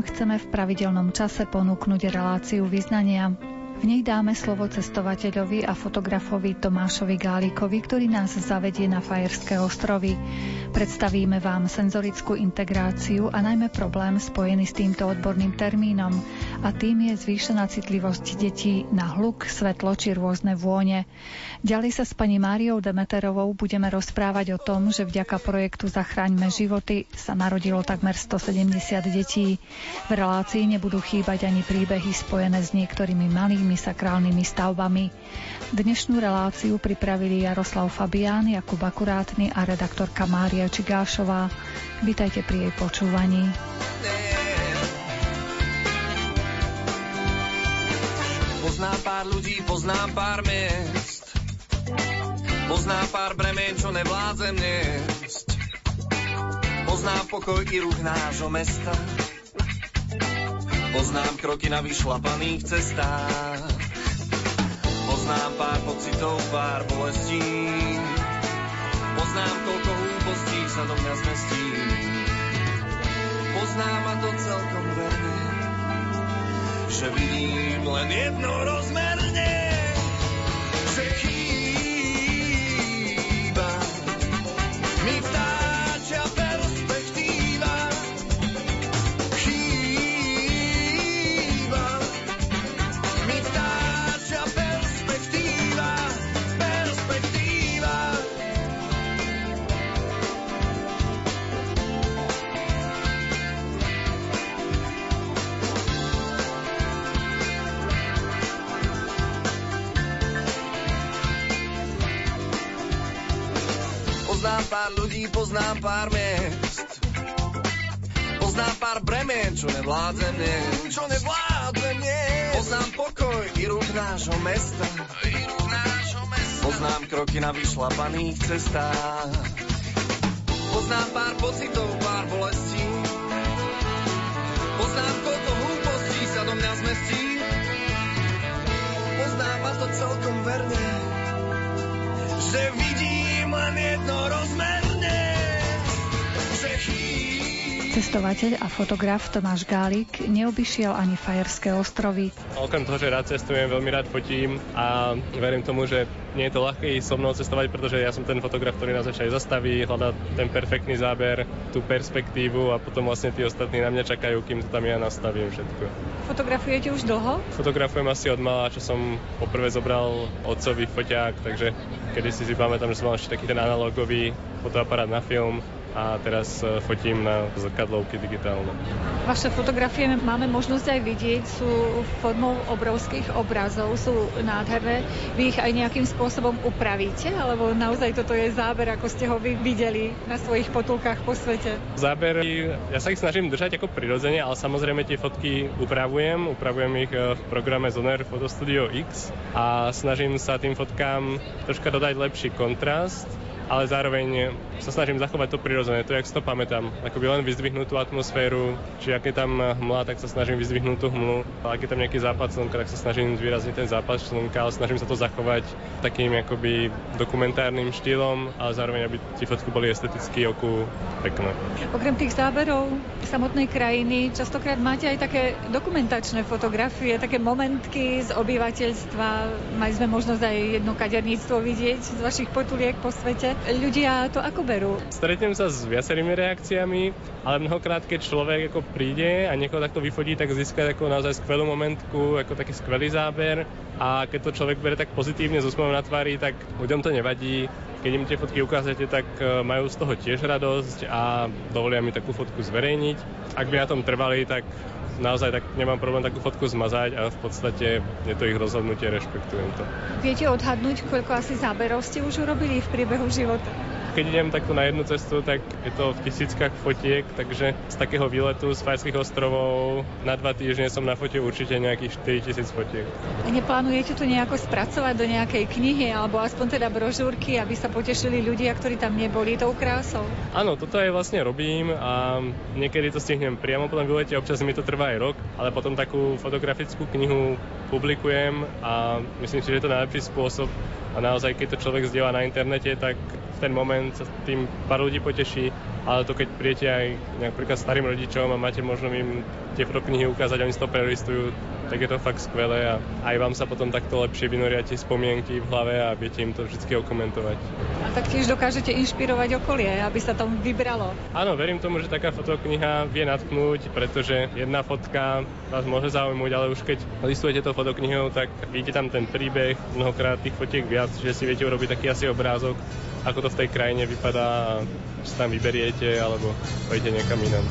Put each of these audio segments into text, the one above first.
Chceme v pravidelnom čase ponúknuť reláciu vyznania. V nej dáme slovo cestovateľovi a fotografovi Tomášovi Gálikovi, ktorý nás zavedie na Fajerské ostrovy. Predstavíme vám senzorickú integráciu a najmä problém spojený s týmto odborným termínom a tým je zvýšená citlivosť detí na hluk, svetlo či rôzne vône. Ďalej sa s pani Máriou Demeterovou budeme rozprávať o tom, že vďaka projektu Zachráňme životy sa narodilo takmer 170 detí. V relácii nebudú chýbať ani príbehy spojené s niektorými malými sakrálnymi stavbami. Dnešnú reláciu pripravili Jaroslav Fabián, Jakub Akurátny a redaktorka Mária Čigášová. Vítajte pri jej počúvaní. Poznám pár ľudí, poznám pár miest. Poznám pár bremen, čo nevládzem niesť. Poznám pokoj i ruch nášho mesta. Poznám kroky na vyšlapaných cestách. Poznám pár pocitov, pár bolestí. Poznám, koľko úpostí sa do mňa zmestí. Že vidím len jedno rozmerne. Poznám pár miest. Poznám pár bremien, čo nevládzem niesť. Čo nevládzem niesť. Poznám pokoj i ruch nášho mesta. I ruch nášho mesta. Poznám kroky na vyšlapaných cestách. Poznám pár pocitov, pár bolestí. Poznám, koľko hlúpostí sa do mňa zmestí. Poznám ma to celkom verne, že vidím len jedno rozmerne, Cestovateľ a fotograf Tomáš Gálik neobyšiel ani Fajerské ostrovy. Okrem toho, že rád cestujem, veľmi rád fotím a verím tomu, že nie je to ľahké so mnou cestovať, pretože ja som ten fotograf, ktorý nás aj zastaví, hľadá ten perfektný záber, tú perspektívu a potom vlastne tí ostatní na mňa čakajú, kým to tam ja nastavím všetko. Fotografujete už dlho? Fotografujem asi od mala, čo som poprvé zobral otcovi foťák, takže kedy si si pamätám, že som mal ešte taký ten analogový fotoaparát na film a teraz e, fotím na zrkadlovky digitálne. Vaše fotografie máme možnosť aj vidieť, sú formou obrovských obrazov, sú nádherné. Vy ich aj nejakým spôsobom upravíte, alebo naozaj toto je záber, ako ste ho vy videli na svojich potulkách po svete? Zábery, ja sa ich snažím držať ako prirodzene, ale samozrejme tie fotky upravujem, upravujem ich e, v programe Zoner Photo Studio X a snažím sa tým fotkám troška dodať lepší kontrast ale zároveň sa snažím zachovať to prirodzené, to, jak si to pamätám. Akoby len vyzdvihnúť tú atmosféru, či ak je tam hmla, tak sa snažím vyzdvihnúť tú hmlu, a ak je tam nejaký západ slnka, tak sa snažím zvýrazniť ten západ slnka, ale snažím sa to zachovať takým akoby dokumentárnym štýlom, ale zároveň, aby tie fotky boli esteticky oku pekné. Okrem tých záberov samotnej krajiny, častokrát máte aj také dokumentačné fotografie, také momentky z obyvateľstva. Mali sme možnosť aj jedno kaderníctvo vidieť z vašich potuliek po svete. Ľudia to ako berú? Stretnem sa s viacerými reakciami, ale mnohokrát, keď človek ako príde a niekoho takto vyfotí, tak získa ako naozaj skvelú momentku, ako taký skvelý záber a keď to človek bere tak pozitívne s úsmevom na tvári, tak ľuďom to nevadí. Keď im tie fotky ukážete, tak e, majú z toho tiež radosť a dovolia mi takú fotku zverejniť. Ak by na tom trvali, tak naozaj tak nemám problém takú fotku zmazať a v podstate je to ich rozhodnutie, rešpektujem to. Viete odhadnúť, koľko asi záberov ste už urobili v priebehu života? Keď idem takto na jednu cestu, tak je to v tisíckach fotiek, takže z takého výletu z Fajských ostrovov na dva týždne som na fote určite nejakých 4000 fotiek. A neplánujete to nejako spracovať do nejakej knihy alebo aspoň teda brožúrky, aby sa potešili ľudia, ktorí tam neboli tou krásou? Áno, toto aj vlastne robím a niekedy to stihnem priamo po tom výlete, občas mi to trvá aj rok, ale potom takú fotografickú knihu publikujem a myslím si, že je to najlepší spôsob. A naozaj, keď to človek zdieľa na internete, tak v ten moment sa tým pár ľudí poteší, ale to keď prijete aj napríklad starým rodičom a máte možno im tie fotoknihy ukázať, oni si to prelistujú, tak je to fakt skvelé a aj vám sa potom takto lepšie vynoria tie spomienky v hlave a viete im to vždy okomentovať. A taktiež dokážete inšpirovať okolie, aby sa tam vybralo. Áno, verím tomu, že taká fotokniha vie natknúť, pretože jedna fotka vás môže zaujímať, ale už keď listujete to fotoknihou, tak vidíte tam ten príbeh, mnohokrát tých fotiek viac, že si viete urobiť taký asi obrázok, ako to v tej krajine vypadá a či tam vyberiete alebo pôjdete niekam inám.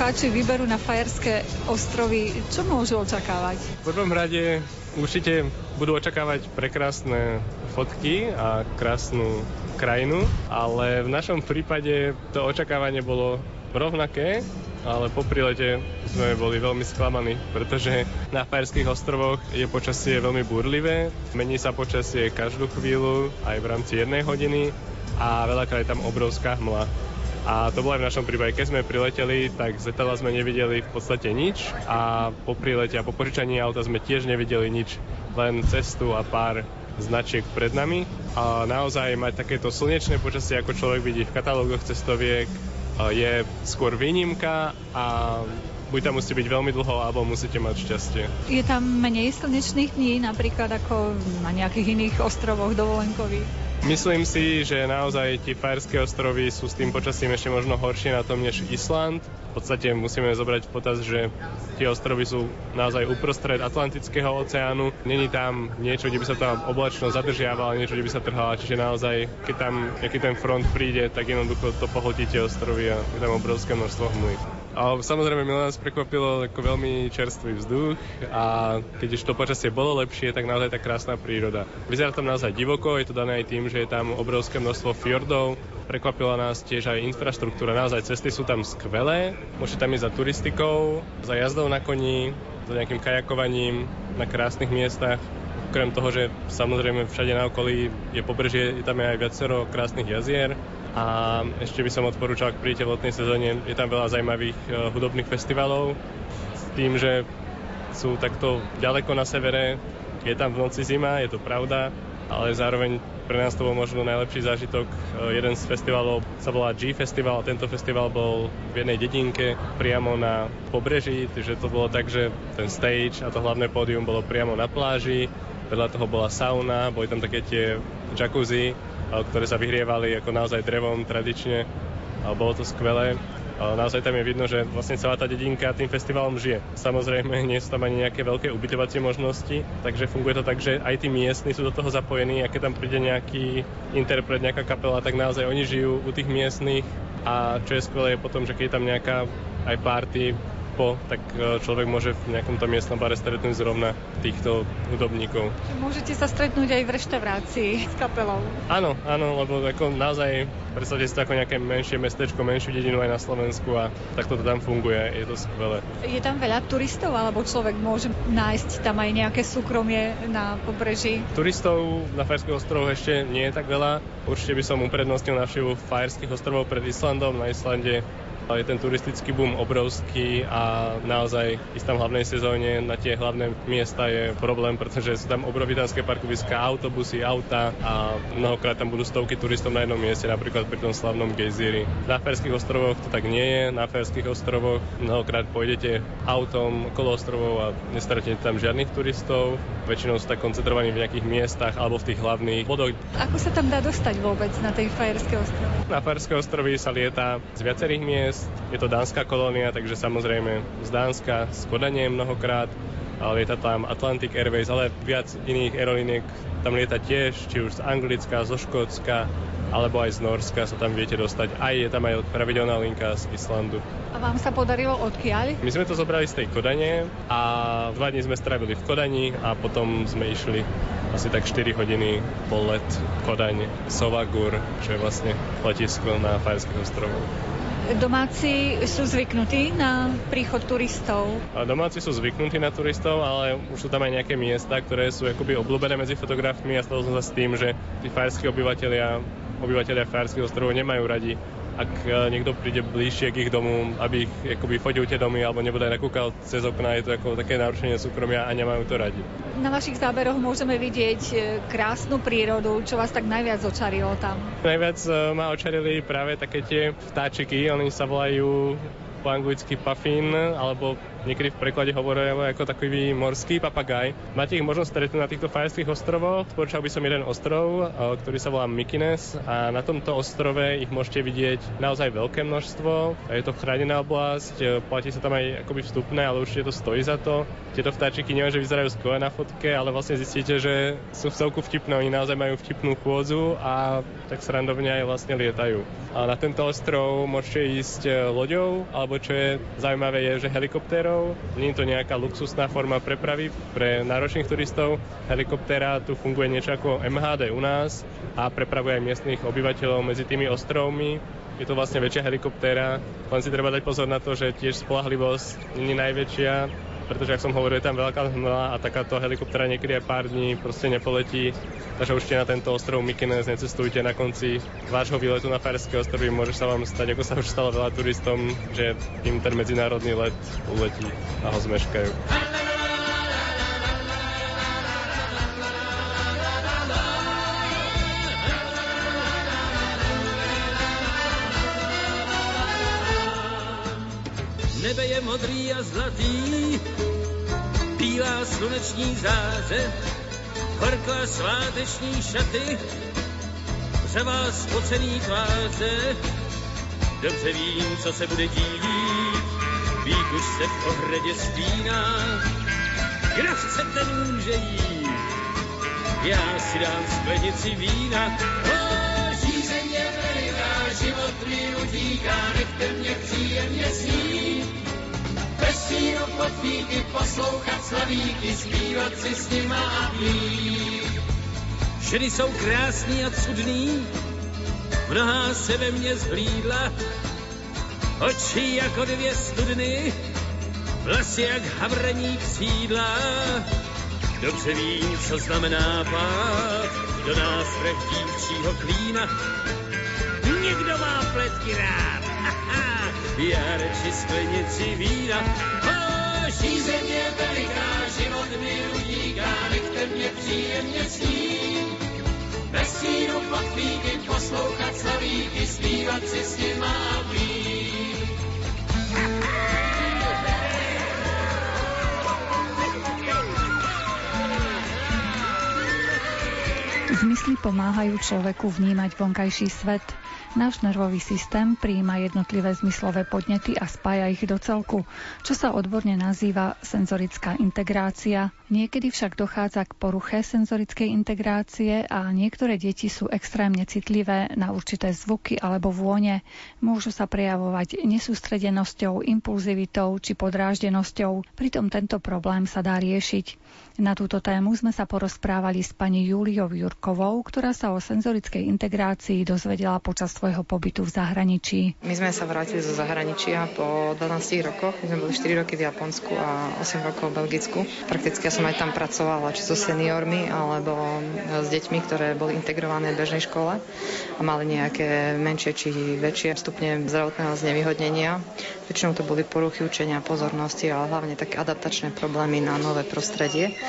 Poslucháči vyberú na Fajerské ostrovy, čo môžu očakávať? V prvom rade určite budú očakávať prekrásne fotky a krásnu krajinu, ale v našom prípade to očakávanie bolo rovnaké, ale po prilete sme boli veľmi sklamaní, pretože na Fajerských ostrovoch je počasie veľmi burlivé, mení sa počasie každú chvíľu, aj v rámci jednej hodiny a veľakrát je tam obrovská hmla. A to bolo aj v našom prípade. Keď sme prileteli, tak z letadla sme nevideli v podstate nič a po prilete a po požičaní auta sme tiež nevideli nič, len cestu a pár značiek pred nami. A naozaj mať takéto slnečné počasie, ako človek vidí v katalógoch cestoviek, je skôr výnimka a buď tam musíte byť veľmi dlho, alebo musíte mať šťastie. Je tam menej slnečných dní, napríklad ako na nejakých iných ostrovoch dovolenkových? Myslím si, že naozaj tie Fajerské ostrovy sú s tým počasím ešte možno horšie na tom než Island. V podstate musíme zobrať v potaz, že tie ostrovy sú naozaj uprostred Atlantického oceánu. Není tam niečo, kde by sa tá oblačnosť zadržiavala, niečo, kde by sa trhala. Čiže naozaj, keď tam nejaký ten front príde, tak jednoducho to pohltí tie ostrovy a je tam obrovské množstvo hmly. A samozrejme, milé nás prekvapilo ako veľmi čerstvý vzduch a keď už to počasie bolo lepšie, tak naozaj tá krásna príroda. Vyzerá tam naozaj divoko, je to dané aj tým, že je tam obrovské množstvo fjordov, prekvapila nás tiež aj infraštruktúra, naozaj cesty sú tam skvelé, môžete tam ísť za turistikou, za jazdou na koni, za nejakým kajakovaním na krásnych miestach. Okrem toho, že samozrejme všade na okolí je pobrežie, je tam aj viacero krásnych jazier, a ešte by som odporúčal, ak príjete v letnej sezóne, je tam veľa zaujímavých uh, hudobných festivalov. S tým, že sú takto ďaleko na severe, Je tam v noci zima, je to pravda, ale zároveň pre nás to bol možno najlepší zážitok. E, jeden z festivalov sa volá G Festival a tento festival bol v jednej dedinke priamo na pobreží, takže to bolo tak, že ten stage a to hlavné pódium bolo priamo na pláži, vedľa toho bola sauna, boli tam také tie jacuzzi, e, ktoré sa vyhrievali ako naozaj drevom tradične. Bolo to skvelé naozaj tam je vidno, že vlastne celá tá dedinka tým festivalom žije. Samozrejme, nie sú tam ani nejaké veľké ubytovacie možnosti, takže funguje to tak, že aj tí miestni sú do toho zapojení a keď tam príde nejaký interpret, nejaká kapela, tak naozaj oni žijú u tých miestnych a čo je skvelé je potom, že keď je tam nejaká aj party, po, tak e, človek môže v nejakom tom miestnom bare stretnúť zrovna týchto hudobníkov. Môžete sa stretnúť aj v reštaurácii s kapelou. Áno, áno, lebo ako naozaj predstavte si to ako nejaké menšie mestečko, menšiu dedinu aj na Slovensku a takto to tam funguje, je to skvelé. Je tam veľa turistov, alebo človek môže nájsť tam aj nejaké súkromie na pobreží? Turistov na Fajerských ostrovoch ešte nie je tak veľa. Určite by som uprednostnil navštevu Fajerských ostrovov pred Islandom. Na Islande je ten turistický boom obrovský a naozaj ísť tam v hlavnej sezóne na tie hlavné miesta je problém, pretože sú tam obrovitánske parkoviska, autobusy, auta a mnohokrát tam budú stovky turistov na jednom mieste, napríklad pri tom slavnom gejzíri. Na Ferských ostrovoch to tak nie je. Na Ferských ostrovoch mnohokrát pôjdete autom okolo ostrovov a nestretnete tam žiadnych turistov. Väčšinou sú tak koncentrovaní v nejakých miestach alebo v tých hlavných bodoch. Ako sa tam dá dostať vôbec na tej Fajerské ostrovy? Na Fajerské ostrovy sa lieta z viacerých miest, je to dánska kolónia, takže samozrejme z Dánska, z Kodanie mnohokrát, lieta tam Atlantic Airways, ale viac iných aerolíniek tam lieta tiež, či už z Anglicka, zo Škótska, alebo aj z Norska sa tam viete dostať. Aj je tam aj pravidelná linka z Islandu. A vám sa podarilo odkiaľ? My sme to zobrali z tej Kodane a dva dní sme strávili v Kodani a potom sme išli asi tak 4 hodiny po let Kodaň, Sovagur, čo je vlastne letisko na Fajerských ostrovoch. Domáci sú zvyknutí na príchod turistov? A domáci sú zvyknutí na turistov, ale už sú tam aj nejaké miesta, ktoré sú akoby obľúbené medzi fotografmi a stalo som sa s tým, že tí fajerskí obyvateľia, obyvateľia fajerských ostrovov nemajú radi ak e, niekto príde bližšie k ich domu, aby ich akoby fodil tie domy alebo nebude nakúkal cez okna, je to ako také narušenie súkromia a nemajú to radi. Na vašich záberoch môžeme vidieť e, krásnu prírodu, čo vás tak najviac očarilo tam? Najviac e, ma očarili práve také tie vtáčiky, oni sa volajú po anglicky puffin, alebo niekedy v preklade hovoria ako takový morský papagaj. Máte ich možnosť stretnúť na týchto fajerských ostrovoch. Odporúčal by som jeden ostrov, ktorý sa volá Mykines a na tomto ostrove ich môžete vidieť naozaj veľké množstvo. Je to chránená oblasť, platí sa tam aj akoby vstupné, ale určite to stojí za to. Tieto vtáčiky nie, že vyzerajú skvelé na fotke, ale vlastne zistíte, že sú v celku vtipné. Oni naozaj majú vtipnú chôdzu a tak srandovne aj vlastne lietajú. A na tento ostrov môžete ísť loďou, alebo čo je zaujímavé je, že helikoptérom helikoptérov. Nie je to nejaká luxusná forma prepravy pre náročných turistov. Helikoptéra tu funguje niečo ako MHD u nás a prepravuje aj miestnych obyvateľov medzi tými ostrovmi. Je to vlastne väčšia helikoptéra, len si treba dať pozor na to, že tiež spolahlivosť nie je najväčšia, pretože, ak som hovoril, je tam veľká hmla a takáto helikoptera niekedy aj pár dní proste nepoletí. Takže určite na tento ostrov Mykines necestujte na konci vášho výletu na Fajerské ostrovy. Môže sa vám stať, ako sa už stalo veľa turistom, že im ten medzinárodný let uletí a ho zmeškajú. Nebe je modrý a zlatý, bílá sluneční záře, horká sváteční šaty, řevá spocený tváře. Dobře vím, co se bude dít, vík už se v ohradě spíná. Kdo chce, ten může jít, já si dám sklenici vína. O, žízeně veliká, život mi utíká, nechte mě příjemně snít. Bez síru pod fíky poslouchat slavíky, zpívat si s nima a pít. Ženy jsou krásný a cudný, mnohá se ve mně zhlídla, oči jako dvě studny, vlasy jak havrení křídla. Dobře vím, co znamená pád do nás dívčího klína. Někdo má pletky rád, já radši sklenici vína. Naší země veliká, život mi utíká, nechte mě příjemně snít. Bez síru pod píky poslouchat slavíky, zpívat si s nima a. Zmysly pomáhajú človeku vnímať vonkajší svet. Náš nervový systém prijíma jednotlivé zmyslové podnety a spája ich do celku, čo sa odborne nazýva senzorická integrácia. Niekedy však dochádza k poruche senzorickej integrácie a niektoré deti sú extrémne citlivé na určité zvuky alebo vône. Môžu sa prejavovať nesústredenosťou, impulzivitou či podráždenosťou. Pritom tento problém sa dá riešiť. Na túto tému sme sa porozprávali s pani Júliou Jurkovou, ktorá sa o senzorickej integrácii dozvedela počas svojho pobytu v zahraničí. My sme sa vrátili zo zahraničia po 12 rokoch. My sme boli 4 roky v Japonsku a 8 rokov v Belgicku. Prakticky ja som aj tam pracovala, či so seniormi, alebo s deťmi, ktoré boli integrované v bežnej škole a mali nejaké menšie či väčšie stupne zdravotného znevýhodnenia. Väčšinou to boli poruchy učenia, pozornosti, ale hlavne také adaptačné problémy na nové prostredie.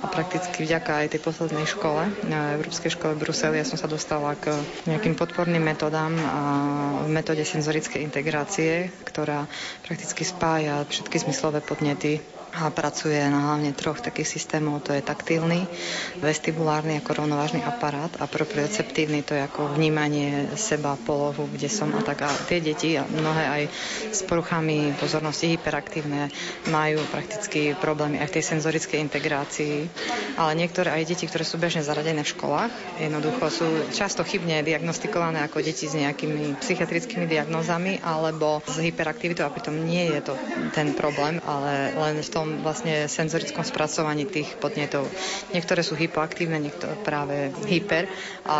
A prakticky vďaka aj tej poslednej škole, na Európskej škole v Bruseli, ja som sa dostala k nejakým podporným metodám v metóde senzorickej integrácie, ktorá prakticky spája všetky zmyslové podnety a pracuje na hlavne troch takých systémov. To je taktilný, vestibulárny ako rovnovážny aparát a proprioceptívny, to je ako vnímanie seba, polohu, kde som a tak. A tie deti, a mnohé aj s poruchami pozornosti hyperaktívne, majú prakticky problémy aj v tej senzorickej integrácii. Ale niektoré aj deti, ktoré sú bežne zaradené v školách, jednoducho sú často chybne diagnostikované ako deti s nejakými psychiatrickými diagnózami alebo s hyperaktivitou a pritom nie je to ten problém, ale len v tom vlastne senzorickom spracovaní tých podnetov. Niektoré sú hypoaktívne, niektoré práve hyper. A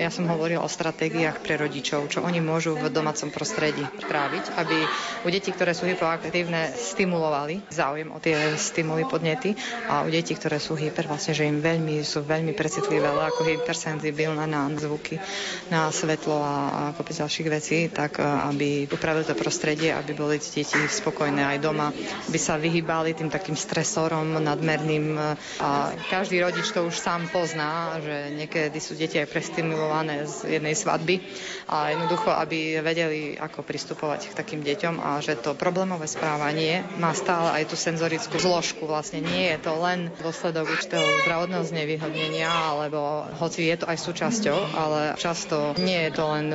ja som hovorila o stratégiách pre rodičov, čo oni môžu v domácom prostredí práviť, aby u detí, ktoré sú hypoaktívne, stimulovali záujem o tie stimuly podnety a u detí, ktoré sú hyper, vlastne, že im veľmi, sú veľmi precitlivé, ale ako hypersenzibilné na zvuky, na svetlo a, a kopec ďalších vecí, tak aby upravili to prostredie, aby boli deti spokojné aj doma, aby sa vyhýbali tým takým stresorom nadmerným a každý rodič to už sám pozná, že niekedy sú deti aj prestimulované z jednej svadby a jednoducho, aby vedeli, ako pristupovať k takým deťom a že to problémové správanie má stále aj tú senzorickú zložku. Vlastne nie je to len dôsledok určitého zdravotného znevýhodnenia, alebo hoci je to aj súčasťou, ale často nie je to len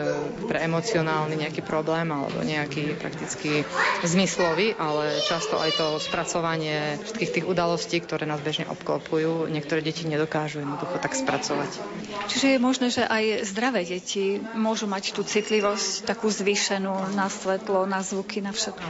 pre emocionálny nejaký problém alebo nejaký prakticky zmyslový, ale často aj to spracovanie spracovanie všetkých tých udalostí, ktoré nás bežne obklopujú, niektoré deti nedokážu jednoducho tak spracovať. Čiže je možné, že aj zdravé deti môžu mať tú citlivosť takú zvýšenú na svetlo, na zvuky, na všetko.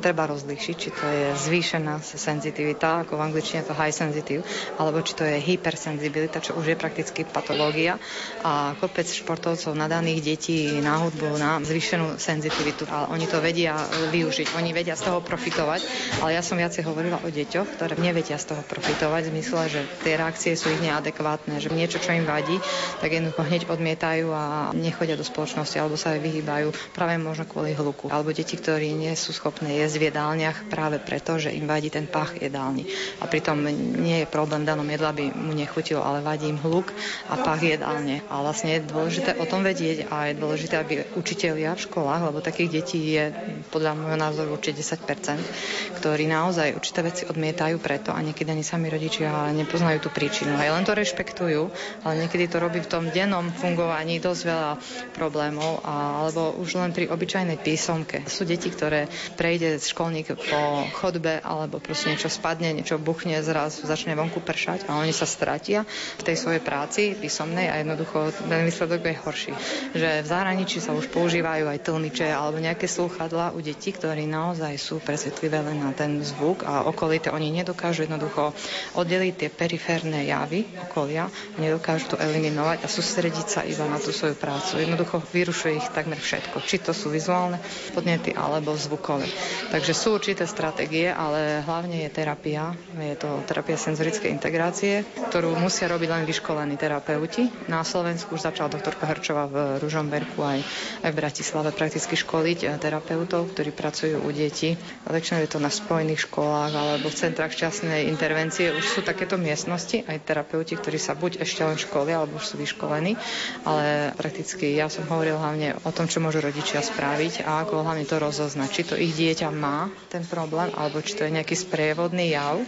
Treba rozlíšiť, či to je zvýšená senzitivita, ako v angličtine to high sensitive, alebo či to je hypersenzibilita, čo už je prakticky patológia. A kopec športovcov nadaných detí na hudbu, na zvýšenú senzitivitu, ale oni to vedia využiť, oni vedia z toho profitovať, ale ja som viacej hovorila o deťoch, ktoré nevedia z toho profitovať, v zmysle, že tie reakcie sú ich neadekvátne, že niečo, čo im vadí, tak jednoducho hneď odmietajú a nechodia do spoločnosti alebo sa aj vyhýbajú práve možno kvôli hluku. Alebo deti, ktorí nie sú schopné jesť v jedálniach práve preto, že im vadí ten pach jedálny. A pritom nie je problém danom jedla, by mu nechutilo, ale vadí im hluk a pach jedálne. A vlastne je dôležité o tom vedieť a je dôležité, aby učitelia v školách, lebo takých detí je podľa môjho názoru určite 10%, ktorí naozaj určité veci odmietajú preto a niekedy ani sami rodičia nepoznajú tú príčinu. Aj len to rešpektujú, ale niekedy to robí v tom dennom fungovaní dosť veľa problémov, a, alebo už len pri obyčajnej písomke. Sú deti, ktoré prejde školník po chodbe alebo proste niečo spadne, niečo buchne, zraz začne vonku pršať a oni sa stratia v tej svojej práci písomnej a jednoducho ten výsledok je horší. Že v zahraničí sa už používajú aj tlniče alebo nejaké slúchadla u detí, ktorí naozaj sú presvetlivé len na ten zvuk a okolité. Oni nedokážu jednoducho oddeliť tie periférne javy okolia, nedokážu to eliminovať a sústrediť sa iba na tú svoju prácu. Jednoducho vyrušuje ich takmer všetko. Či to sú vizuálne podnety alebo zvukové. Takže sú určité stratégie, ale hlavne je terapia. Je to terapia senzorickej integrácie, ktorú musia robiť len vyškolení terapeuti. Na Slovensku už začala doktorka Hrčová v Ružomberku aj, aj v Bratislave prakticky školiť terapeutov, ktorí pracujú u detí. Väčšinou je to na spojených školách alebo v centrách časnej intervencie už sú takéto miestnosti, aj terapeuti, ktorí sa buď ešte len školy, alebo už sú vyškolení, ale prakticky ja som hovoril hlavne o tom, čo môžu rodičia spraviť a ako hlavne to rozoznať, či to ich dieťa má ten problém, alebo či to je nejaký sprievodný jav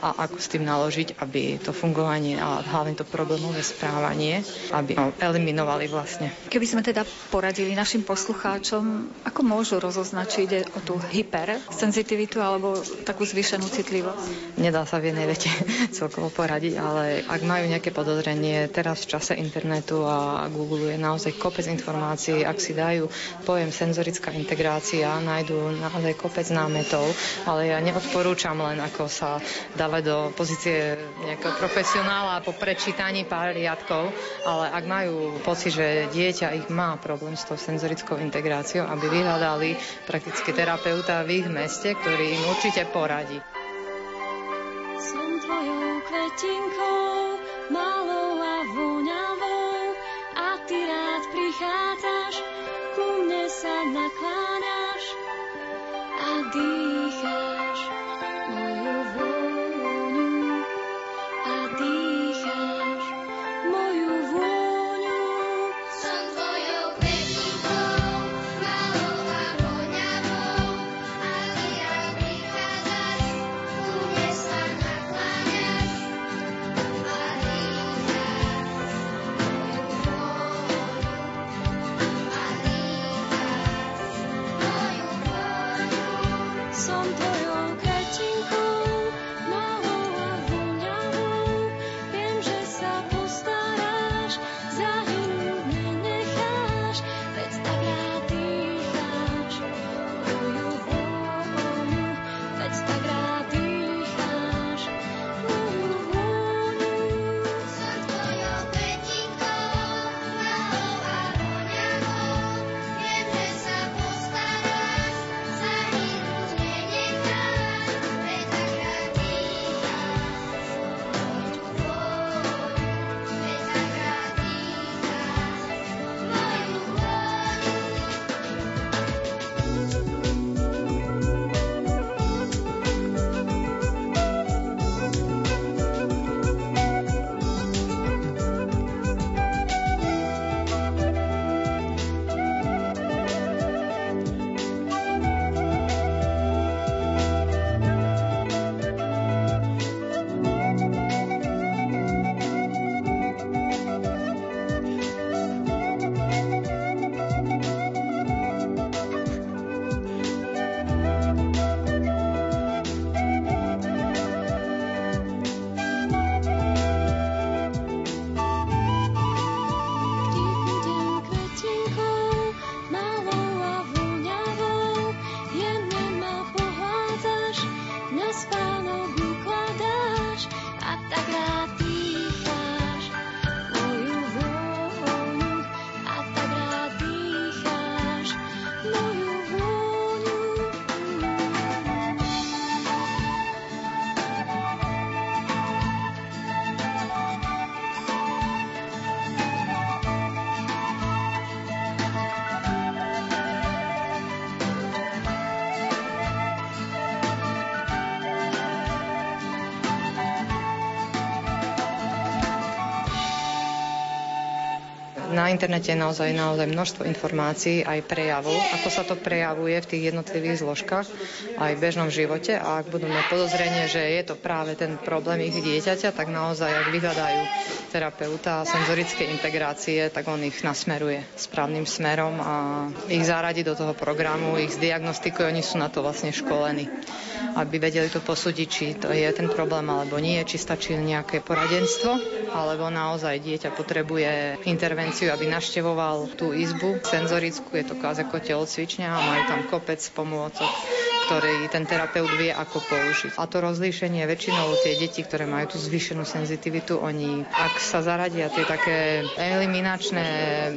a ako s tým naložiť, aby to fungovanie a hlavne to problémové správanie, aby ho eliminovali vlastne. Keby sme teda poradili našim poslucháčom, ako môžu rozoznať, či ide o tú hypersenzitivitu alebo takú zvýšenú citlivosť? Nedá sa v jednej vete celkovo poradiť, ale ak majú nejaké podozrenie, teraz v čase internetu a Google je naozaj kopec informácií, ak si dajú pojem senzorická integrácia, nájdú naozaj kopec námetov, ale ja neodporúčam len ako sa dávať do pozície nejakého profesionála po prečítaní pár riadkov, ale ak majú pocit, že dieťa ich má problém s tou senzorickou integráciou, aby vyhľadali prakticky terapeuta v ich meste, ktorý im určite poradí. Som tvojou kvetinkou, malou a voňavou, a ty rád prichádzaš, ku mne sa nakláňaš a dýcháš Na internete je naozaj, naozaj množstvo informácií, aj prejavov, ako sa to prejavuje v tých jednotlivých zložkách, aj v bežnom živote. A ak budú mať podozrenie, že je to práve ten problém ich dieťaťa, tak naozaj, ak vyhľadajú terapeuta senzorické integrácie, tak on ich nasmeruje správnym smerom a ich zaradí do toho programu, ich zdiagnostikuje, oni sú na to vlastne školení, aby vedeli to posúdiť, či to je ten problém alebo nie, či stačí nejaké poradenstvo, alebo naozaj dieťa potrebuje intervenciu, aby naštevoval tú izbu senzorickú, je to kvázi ako telocvičňa a majú tam kopec pomôcok ktorý ten terapeut vie, ako použiť. A to rozlíšenie väčšinou tie deti, ktoré majú tú zvýšenú senzitivitu, oni, ak sa zaradia tie také eliminačné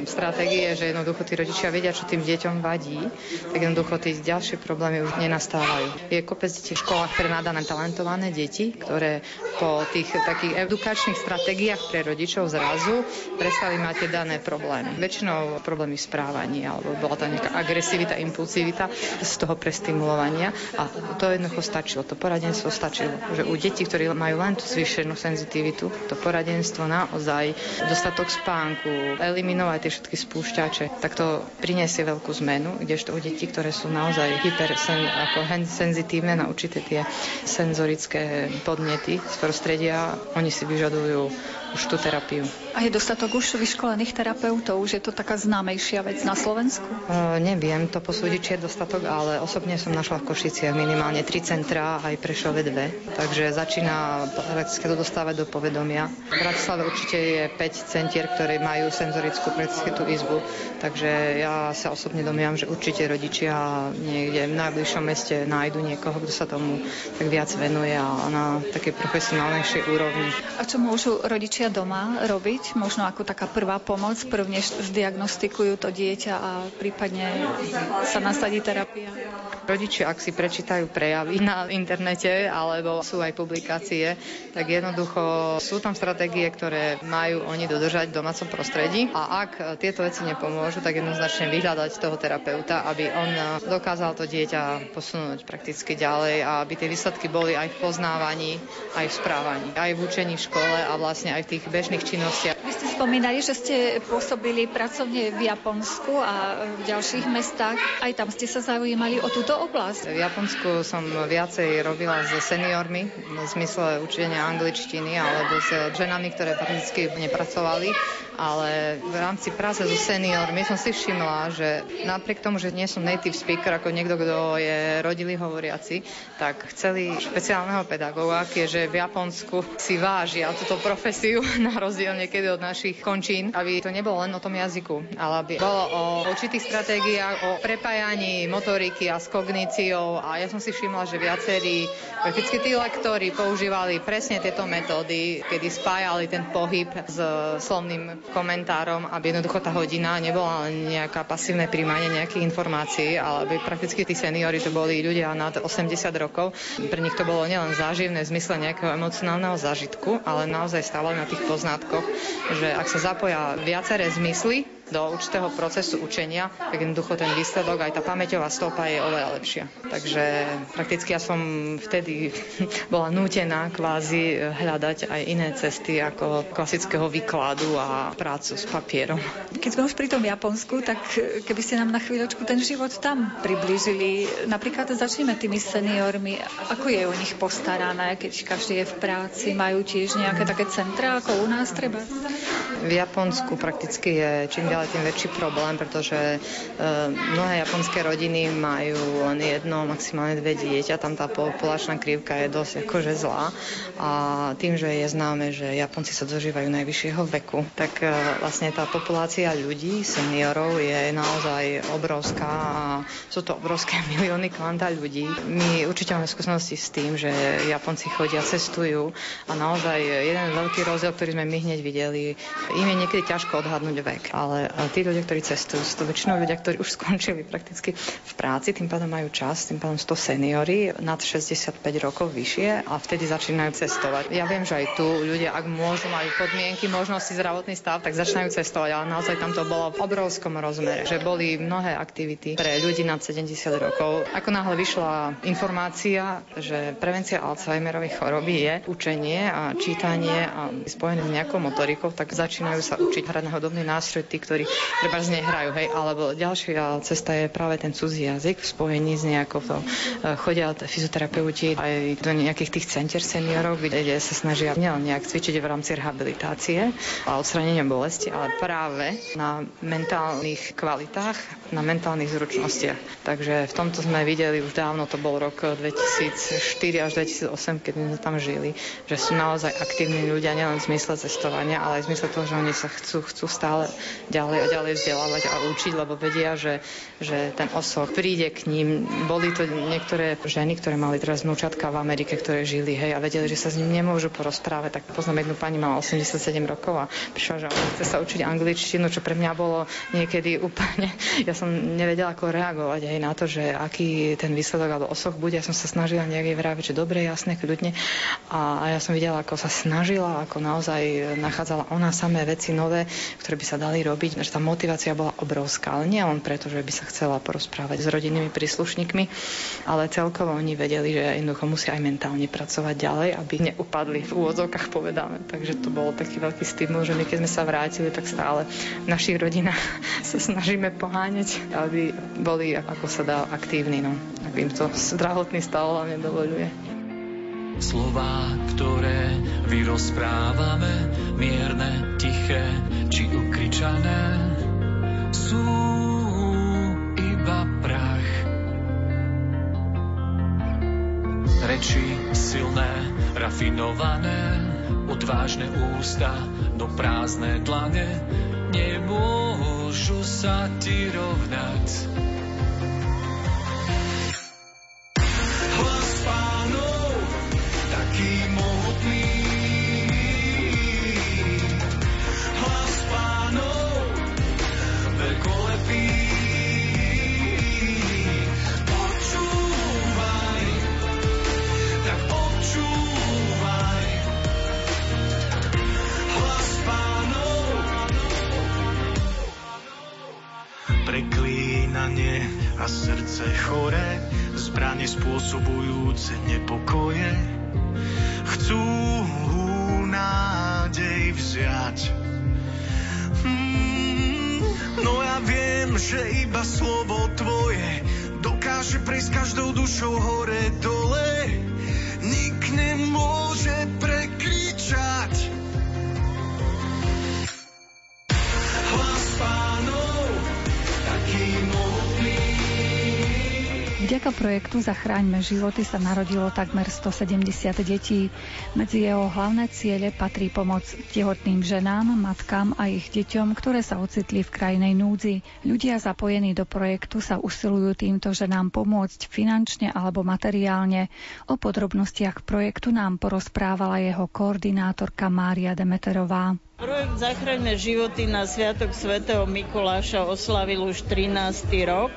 stratégie, že jednoducho tí rodičia vedia, čo tým deťom vadí, tak jednoducho tie ďalšie problémy už nenastávajú. Je kopec detí v školách pre nadané talentované deti, ktoré po tých takých edukačných stratégiách pre rodičov zrazu prestali mať tie dané problémy. Väčšinou problémy v správaní, alebo bola tam nejaká agresivita, impulsivita z toho prestimulovania učenia a to jednoducho stačilo, to poradenstvo stačilo. Že u detí, ktorí majú len tú zvýšenú senzitivitu, to poradenstvo naozaj, dostatok spánku, eliminovať tie všetky spúšťače, tak to priniesie veľkú zmenu, kdežto u detí, ktoré sú naozaj hypersen, ako senzitívne na určité tie senzorické podnety z prostredia, oni si vyžadujú už tú terapiu. A je dostatok už vyškolených terapeutov? Už je to taká známejšia vec na Slovensku? Uh, neviem to posúdiť, či je dostatok, ale osobne som našla v Košiciach minimálne tri centrá, aj Prešove dve. Takže začína prakticky to dostávať do povedomia. V Bratislave určite je 5 centier, ktoré majú senzorickú prakticky tú izbu. Takže ja sa osobne domývam, že určite rodičia niekde v najbližšom meste nájdu niekoho, kto sa tomu tak viac venuje a na takej profesionálnejšej úrovni. A čo môžu rodičia doma robiť? Možno ako taká prvá pomoc, prvne zdiagnostikujú to dieťa a prípadne sa nasadí terapia? Rodičia, ak si prečítajú prejavy na internete alebo sú aj publikácie, tak jednoducho sú tam stratégie, ktoré majú oni dodržať v domácom prostredí a ak tieto veci nepomôžu, tak jednoznačne vyhľadať toho terapeuta, aby on dokázal to dieťa posunúť prakticky ďalej a aby tie výsledky boli aj v poznávaní, aj v správaní, aj v učení v škole a vlastne aj v tých bežných činnostiach. Vy ste spomínali, že ste pôsobili pracovne v Japonsku a v ďalších mestách. Aj tam ste sa zaujímali o túto oblasť. V Japonsku som viacej robila s seniormi v zmysle učenia angličtiny alebo s ženami, ktoré prakticky nepracovali ale v rámci práce so seniormi som si všimla, že napriek tomu, že nie som native speaker, ako niekto, kto je rodilý hovoriaci, tak chceli špeciálneho pedagóga, keďže v Japonsku si vážia túto profesiu na rozdiel niekedy od našich končín, aby to nebolo len o tom jazyku, ale aby bolo o určitých stratégiách, o prepájaní motoriky a s kogníciou. A ja som si všimla, že viacerí prakticky tí lektori používali presne tieto metódy, kedy spájali ten pohyb s slovným komentárom, aby jednoducho tá hodina nebola len nejaká pasívne príjmanie nejakých informácií, ale aby prakticky tí seniori to boli ľudia nad 80 rokov. Pre nich to bolo nielen záživné v zmysle nejakého emocionálneho zážitku, ale naozaj stále na tých poznatkoch, že ak sa zapoja viaceré zmysly, do určitého procesu učenia, tak jednoducho ten výsledok, aj tá pamäťová stopa je oveľa lepšia. Takže prakticky ja som vtedy bola nútená kvázi hľadať aj iné cesty ako klasického výkladu a prácu s papierom. Keď sme už pri tom Japonsku, tak keby ste nám na chvíľočku ten život tam priblížili. Napríklad začneme tými seniormi. Ako je o nich postarané, keď každý je v práci? Majú tiež nejaké také centra ako u nás treba? V Japonsku prakticky je čím ďalej tým väčší problém, pretože e, mnohé japonské rodiny majú len jedno, maximálne dve dieťa, tam tá populačná krivka je dosť akože zlá a tým, že je známe, že Japonci sa dožívajú najvyššieho veku, tak e, vlastne tá populácia ľudí, seniorov je naozaj obrovská a sú to obrovské milióny kvanta ľudí. My určite máme skúsenosti s tým, že Japonci chodia, cestujú a naozaj jeden veľký rozdiel, ktorý sme my hneď videli, im je niekedy ťažko odhadnúť vek, ale tí ľudia, ktorí cestujú, sú to väčšinou ľudia, ktorí už skončili prakticky v práci, tým pádom majú čas, tým pádom sú to seniory nad 65 rokov vyššie a vtedy začínajú cestovať. Ja viem, že aj tu ľudia, ak môžu, majú podmienky, možnosti, zdravotný stav, tak začínajú cestovať, ale naozaj tam to bolo v obrovskom rozmere, že boli mnohé aktivity pre ľudí nad 70 rokov. Ako náhle vyšla informácia, že prevencia Alzheimerovej choroby je učenie a čítanie a spojené s nejakou motorikou, tak začínajú sa učiť hrať na hodobný nástroj tí, ktorí treba z hrajú, hej, alebo ďalšia cesta je práve ten cudzí jazyk v spojení s nejakou to, e, chodia fyzioterapeuti aj do nejakých tých center seniorov, kde sa snažia nielen nejak cvičiť v rámci rehabilitácie a odstranenia bolesti, ale práve na mentálnych kvalitách, na mentálnych zručnostiach. Takže v tomto sme videli už dávno, to bol rok 2004 až 2008, keď sme tam žili, že sú naozaj aktívni ľudia nielen v zmysle cestovania, ale aj v zmysle toho, že oni sa chcú, chcú stále ďalej a ďalej vzdelávať a učiť, lebo vedia, že, že ten osoch príde k ním. Boli to niektoré ženy, ktoré mali teraz vnúčatka v Amerike, ktoré žili, hej, a vedeli, že sa s ním nemôžu porozprávať. Tak poznám jednu pani, mala 87 rokov a prišla, že ona chce sa učiť angličtinu, čo pre mňa bolo niekedy úplne, ja som nevedela, ako reagovať aj na to, že aký ten výsledok alebo osoch bude. Ja som sa snažila jej vraviť, že dobre, jasne, kľudne. A, a ja som videla, ako sa snažila, ako naozaj nachádzala ona samé veci nové, ktoré by sa dali robiť že tá motivácia bola obrovská, ale nie len preto, že by sa chcela porozprávať s rodinnými príslušníkmi, ale celkovo oni vedeli, že jednoducho musia aj mentálne pracovať ďalej, aby neupadli v úvodzovkách povedané. Takže to bol taký veľký stimul, že my keď sme sa vrátili, tak stále v našich rodinách sa snažíme poháňať, aby boli ako sa dá aktívni, no. ak im to zdravotný stav hlavne dovoluje. Slová, ktoré vyrozprávame, mierne, tiché či ukričané, sú iba prach. Reči silné, rafinované, odvážne ústa do prázdne dlane, nemôžu sa ti rovnať. A srdce chore, zbranie spôsobujúce nepokoje, chcú nádej vziať. Hmm, no ja viem, že iba slovo tvoje dokáže prejsť každou dušou hore dole. Vďaka projektu Zachráňme životy sa narodilo takmer 170 detí. Medzi jeho hlavné ciele patrí pomoc tehotným ženám, matkám a ich deťom, ktoré sa ocitli v krajnej núdzi. Ľudia zapojení do projektu sa usilujú týmto ženám pomôcť finančne alebo materiálne. O podrobnostiach projektu nám porozprávala jeho koordinátorka Mária Demeterová. Projekt Zachraňme životy na Sviatok svätého Mikuláša oslavil už 13. rok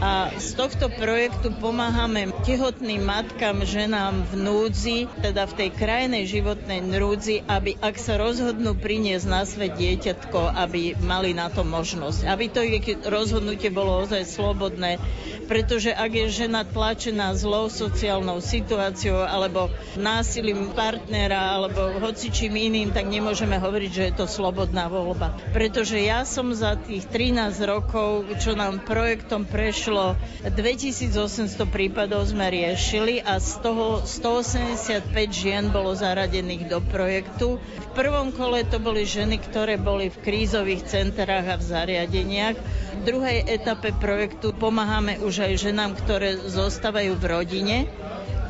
a z tohto projektu pomáhame tehotným matkám, ženám v núdzi, teda v tej krajnej životnej núdzi, aby ak sa rozhodnú priniesť na svet dieťatko, aby mali na to možnosť. Aby to ich rozhodnutie bolo ozaj slobodné, pretože ak je žena tlačená zlou sociálnou situáciou alebo násilím partnera alebo hocičím iným, tak nemôžeme hovoriť, že je to slobodná voľba. Pretože ja som za tých 13 rokov, čo nám projektom prešlo, 2800 prípadov sme riešili a z toho 185 žien bolo zaradených do projektu. V prvom kole to boli ženy, ktoré boli v krízových centrách a v zariadeniach. V druhej etape projektu pomáhame už aj ženám, ktoré zostávajú v rodine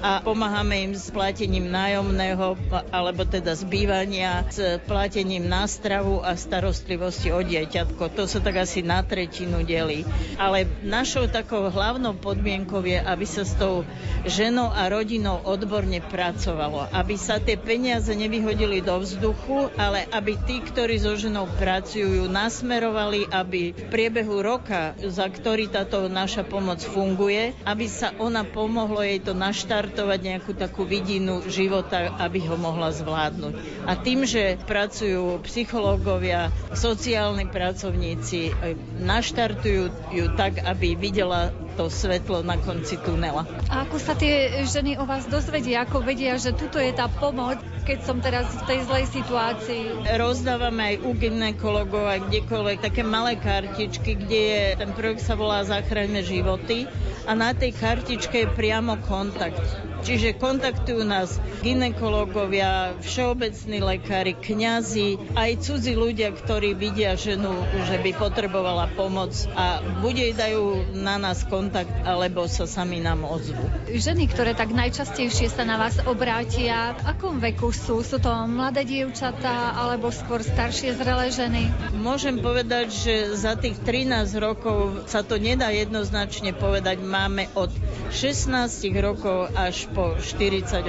a pomáhame im s platením nájomného alebo teda zbývania, s platením nástravu a starostlivosti o dieťatko. To sa tak asi na tretinu delí. Ale našou takou hlavnou podmienkou je, aby sa s tou ženou a rodinou odborne pracovalo. Aby sa tie peniaze nevyhodili do vzduchu, ale aby tí, ktorí so ženou pracujú, ju nasmerovali, aby v priebehu roka, za ktorý táto naša pomoc funguje, aby sa ona pomohlo jej to naštartovať nejakú takú vidinu života, aby ho mohla zvládnuť. A tým, že pracujú psychológovia, sociálni pracovníci, naštartujú ju tak, aby videla to svetlo na konci tunela. A ako sa tie ženy o vás dozvedia, ako vedia, že tuto je tá pomoc, keď som teraz v tej zlej situácii? Rozdávame aj u ginekologov aj kdekoľvek také malé kartičky, kde je, ten projekt sa volá Zachraňme životy a na tej kartičke je priamo kontakt. Čiže kontaktujú nás ginekológovia, všeobecní lekári, kňazi, aj cudzí ľudia, ktorí vidia ženu, že by potrebovala pomoc a buď jej dajú na nás kontakt, alebo sa sami nám ozvú. Ženy, ktoré tak najčastejšie sa na vás obrátia, v akom veku sú? Sú to mladé dievčatá alebo skôr staršie zrelé ženy? Môžem povedať, že za tých 13 rokov sa to nedá jednoznačne povedať. Máme od 16 rokov až po 48.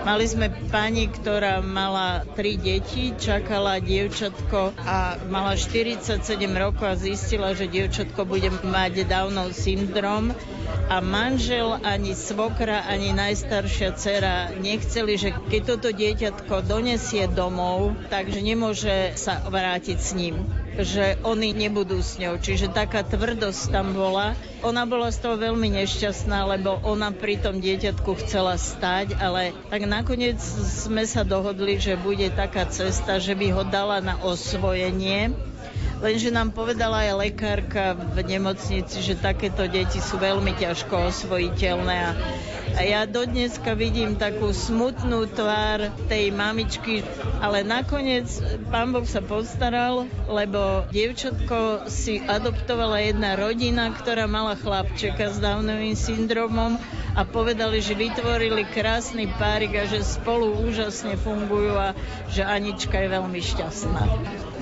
Mali sme pani, ktorá mala tri deti, čakala dievčatko a mala 47 rokov a zistila, že dievčatko bude mať Downov syndrom a manžel, ani svokra, ani najstaršia dcera nechceli, že keď toto dieťatko donesie domov, takže nemôže sa vrátiť s ním že oni nebudú s ňou. Čiže taká tvrdosť tam bola. Ona bola z toho veľmi nešťastná, lebo ona pri tom dieťatku chcela stať, ale tak nakoniec sme sa dohodli, že bude taká cesta, že by ho dala na osvojenie Lenže nám povedala aj lekárka v nemocnici, že takéto deti sú veľmi ťažko osvojiteľné a a ja dodneska vidím takú smutnú tvár tej mamičky, ale nakoniec pán Boh sa postaral, lebo dievčatko si adoptovala jedna rodina, ktorá mala chlapčeka s Downovým syndromom a povedali, že vytvorili krásny párik a že spolu úžasne fungujú a že Anička je veľmi šťastná.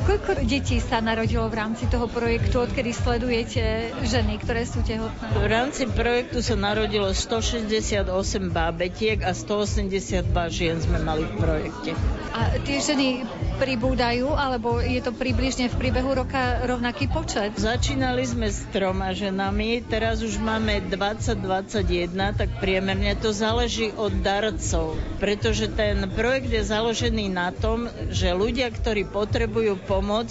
Koľko detí sa narodilo v rámci toho projektu, odkedy sledujete ženy, ktoré sú tehotné? V rámci projektu sa narodilo 168 bábetiek a 182 žien sme mali v projekte. A tie ženy pribúdajú, alebo je to približne v priebehu roka rovnaký počet? Začínali sme s troma ženami, teraz už máme 20-21, tak priemerne to záleží od darcov, pretože ten projekt je založený na tom, že ľudia, ktorí potrebujú pomoc,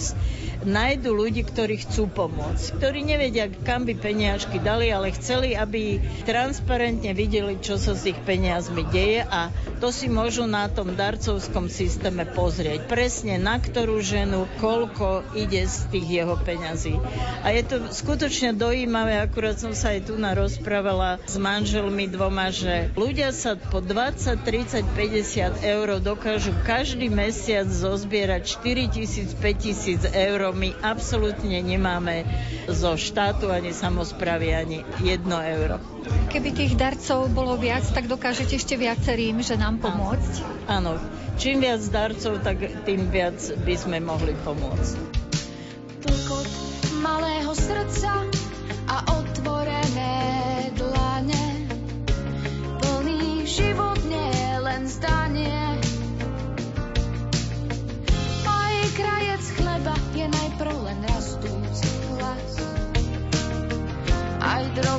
nájdu ľudí, ktorí chcú pomôcť, ktorí nevedia, kam by peniažky dali, ale chceli, aby transparentne videli, čo sa s ich peniazmi deje a to si môžu na tom darcovskom systéme pozrieť. Presne na ktorú ženu, koľko ide z tých jeho peňazí. A je to skutočne dojímavé, akurát som sa aj tu na rozprávala s manželmi dvoma, že ľudia sa po 20, 30, 50 eur dokážu každý mesiac zozbierať 4 tisíc, 5 tisíc eur my absolútne nemáme zo štátu ani samozpravy ani jedno euro. Keby tých darcov bolo viac, tak dokážete ešte viacerým, že nám pomôcť? Áno, čím viac darcov, tak tým viac by sme mohli pomôcť. Tlkot malého srdca a otvorené dlane. Plný život nie len zdanie. Aj krajec chleba je najprv len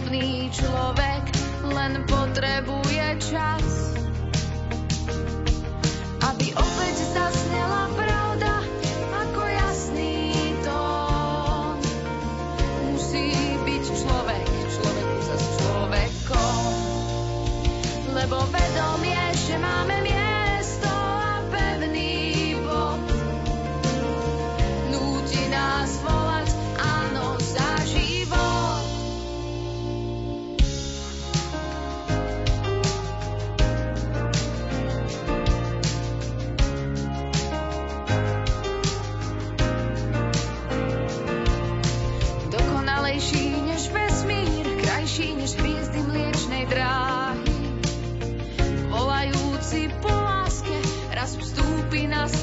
Drobný človek len potrebuje čas.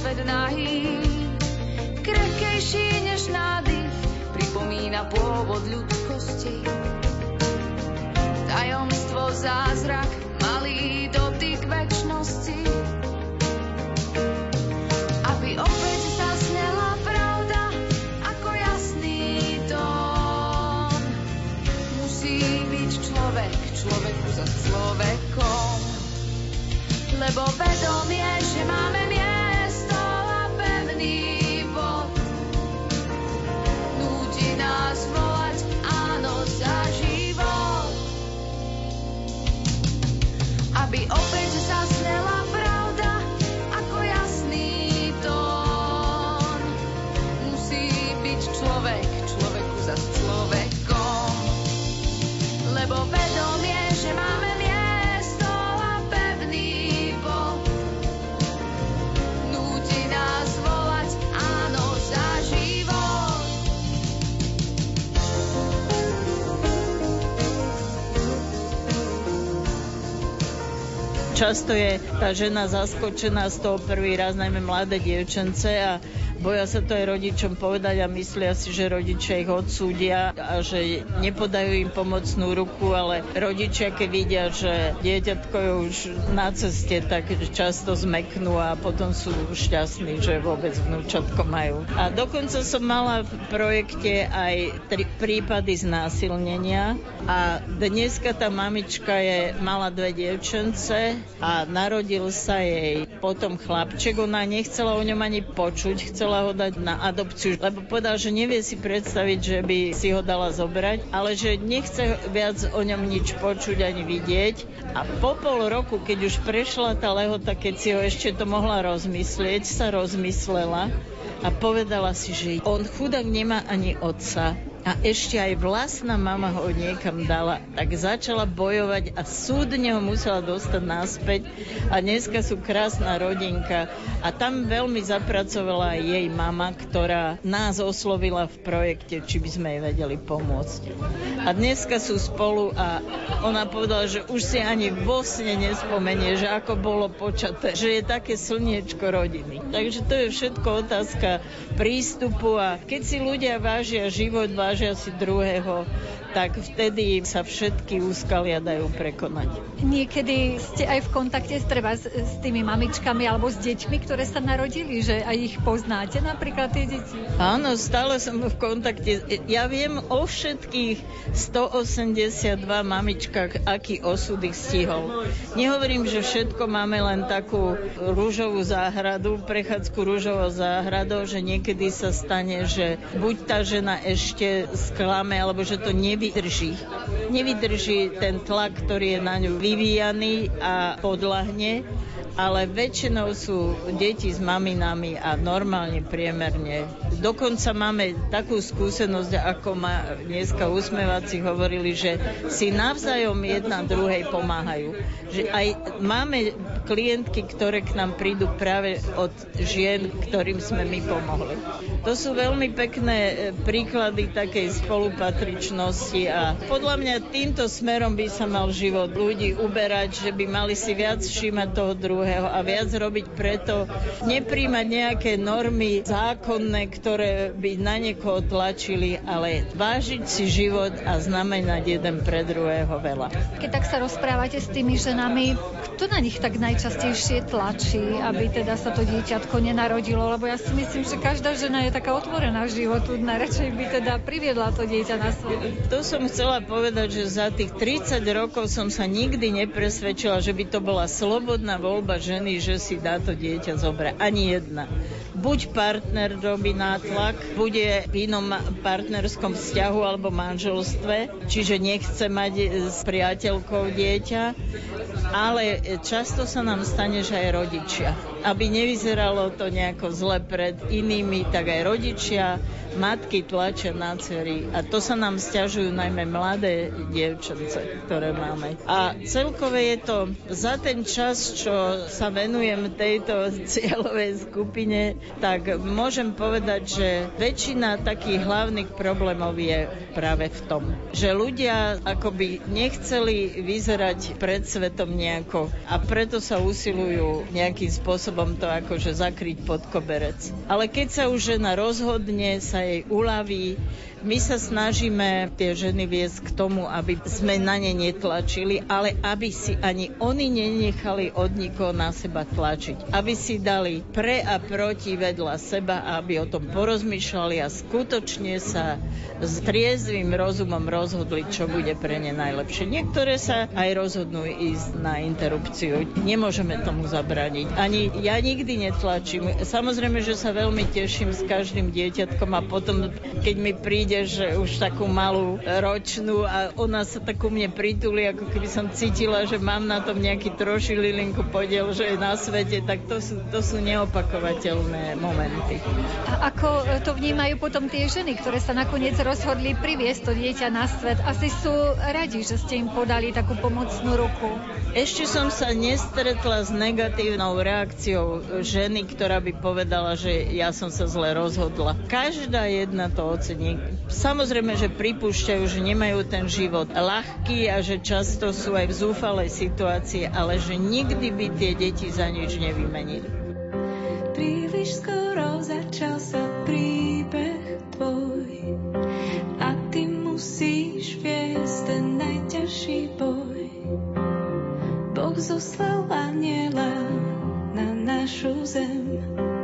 Svet nahý. Krehkejší než nádych, pripomína pôvod ľudskosti. Tajomstvo, zázrak, malý dotyk večnosti. Aby opäť zasnela pravda, ako jasný tón. Musí byť človek, človeku za človekom. Lebo vedomie, že máme miesto Často je tá žena zaskočená z toho prvý raz, najmä mladé dievčence a boja sa to aj rodičom povedať a myslia si, že rodičia ich odsúdia a že nepodajú im pomocnú ruku, ale rodičia, keď vidia, že dieťatko je už na ceste, tak často zmeknú a potom sú šťastní, že vôbec vnúčatko majú. A dokonca som mala v projekte aj tri prípady znásilnenia a dneska tá mamička je, mala dve dievčence a narodil sa jej potom chlapček. Ona nechcela o ňom ani počuť, chcela chcela ho dať na adopciu, lebo povedal, že nevie si predstaviť, že by si ho dala zobrať, ale že nechce viac o ňom nič počuť ani vidieť. A po pol roku, keď už prešla tá lehota, keď si ho ešte to mohla rozmyslieť, sa rozmyslela a povedala si, že on chudák nemá ani otca a ešte aj vlastná mama ho niekam dala, tak začala bojovať a súdne ho musela dostať naspäť a dneska sú krásna rodinka a tam veľmi zapracovala jej mama, ktorá nás oslovila v projekte, či by sme jej vedeli pomôcť. A dneska sú spolu a ona povedala, že už si ani vo sne nespomenie, že ako bolo počaté, že je také slniečko rodiny. Takže to je všetko otázka prístupu a keď si ľudia vážia život, vážia vážia si druhého, tak vtedy sa všetky úskalia dajú prekonať. Niekedy ste aj v kontakte treba s, s tými mamičkami alebo s deťmi, ktoré sa narodili, že aj ich poznáte, napríklad tie deti? Áno, stále som v kontakte. Ja viem o všetkých 182 mamičkách, aký osud ich stihol. Nehovorím, že všetko máme len takú rúžovú záhradu, prechádzku rúžovou záhradou, že niekedy sa stane, že buď tá žena ešte sklame, alebo že to nevydrží. Nevydrží ten tlak, ktorý je na ňu vyvíjaný a podľahne ale väčšinou sú deti s maminami a normálne priemerne. Dokonca máme takú skúsenosť, ako ma dneska usmievací hovorili, že si navzájom jedna druhej pomáhajú. Že aj máme klientky, ktoré k nám prídu práve od žien, ktorým sme my pomohli. To sú veľmi pekné e, príklady takej spolupatričnosti a podľa mňa týmto smerom by sa mal život ľudí uberať, že by mali si viac všímať toho druhého a viac robiť preto, nepríjmať nejaké normy zákonné, ktoré by na niekoho tlačili, ale vážiť si život a znamenať jeden pre druhého veľa. Keď tak sa rozprávate s tými ženami, kto na nich tak najčastejšie tlačí, aby teda sa to dieťatko nenarodilo? Lebo ja si myslím, že každá žena je taká otvorená v životu, najradšej by teda priviedla to dieťa na svet. To som chcela povedať, že za tých 30 rokov som sa nikdy nepresvedčila, že by to bola slobodná voľba ženy, že si dá to dieťa zobrať. Ani jedna. Buď partner robí nátlak, bude v inom partnerskom vzťahu alebo manželstve, čiže nechce mať s priateľkou dieťa, ale často sa nám stane, že aj rodičia. Aby nevyzeralo to nejako zle pred inými, tak aj rodičia matky tlačia na cery a to sa nám stiažujú najmä mladé dievčence, ktoré máme. A celkové je to za ten čas, čo sa venujem tejto cieľovej skupine, tak môžem povedať, že väčšina takých hlavných problémov je práve v tom, že ľudia akoby nechceli vyzerať pred svetom nejako a preto sa usilujú nejakým spôsobom to akože zakryť pod koberec. Ale keď sa už žena rozhodne, sa jej uľaví. My sa snažíme tie ženy viesť k tomu, aby sme na ne netlačili, ale aby si ani oni nenechali od nikoho na seba tlačiť. Aby si dali pre a proti vedľa seba aby o tom porozmýšľali a skutočne sa s triezvým rozumom rozhodli, čo bude pre ne najlepšie. Niektoré sa aj rozhodnú ísť na interrupciu. Nemôžeme tomu zabrániť. Ani ja nikdy netlačím. Samozrejme, že sa veľmi teším s každým dieťatkom a potom, keď mi príde, že už takú malú ročnú a ona sa tak ku mne prituli, ako keby som cítila, že mám na tom nejaký troši lilinku podiel, že je na svete, tak to sú, to sú neopakovateľné momenty. A ako to vnímajú potom tie ženy, ktoré sa nakoniec rozhodli priviesť to dieťa na svet? Asi sú radi, že ste im podali takú pomocnú ruku. Ešte som sa nestretla s negatívnou reakciou ženy, ktorá by povedala, že ja som sa zle rozhodla. Každá jedna to ocení. Samozrejme, že pripúšťajú, že nemajú ten život ľahký a že často sú aj v zúfalej situácii, ale že nikdy by tie deti za nič nevymenili. Príliš skoro začal sa príbeh tvoj a ty musíš viesť ten najťažší boj. Boh zoslal aniela na našu zem.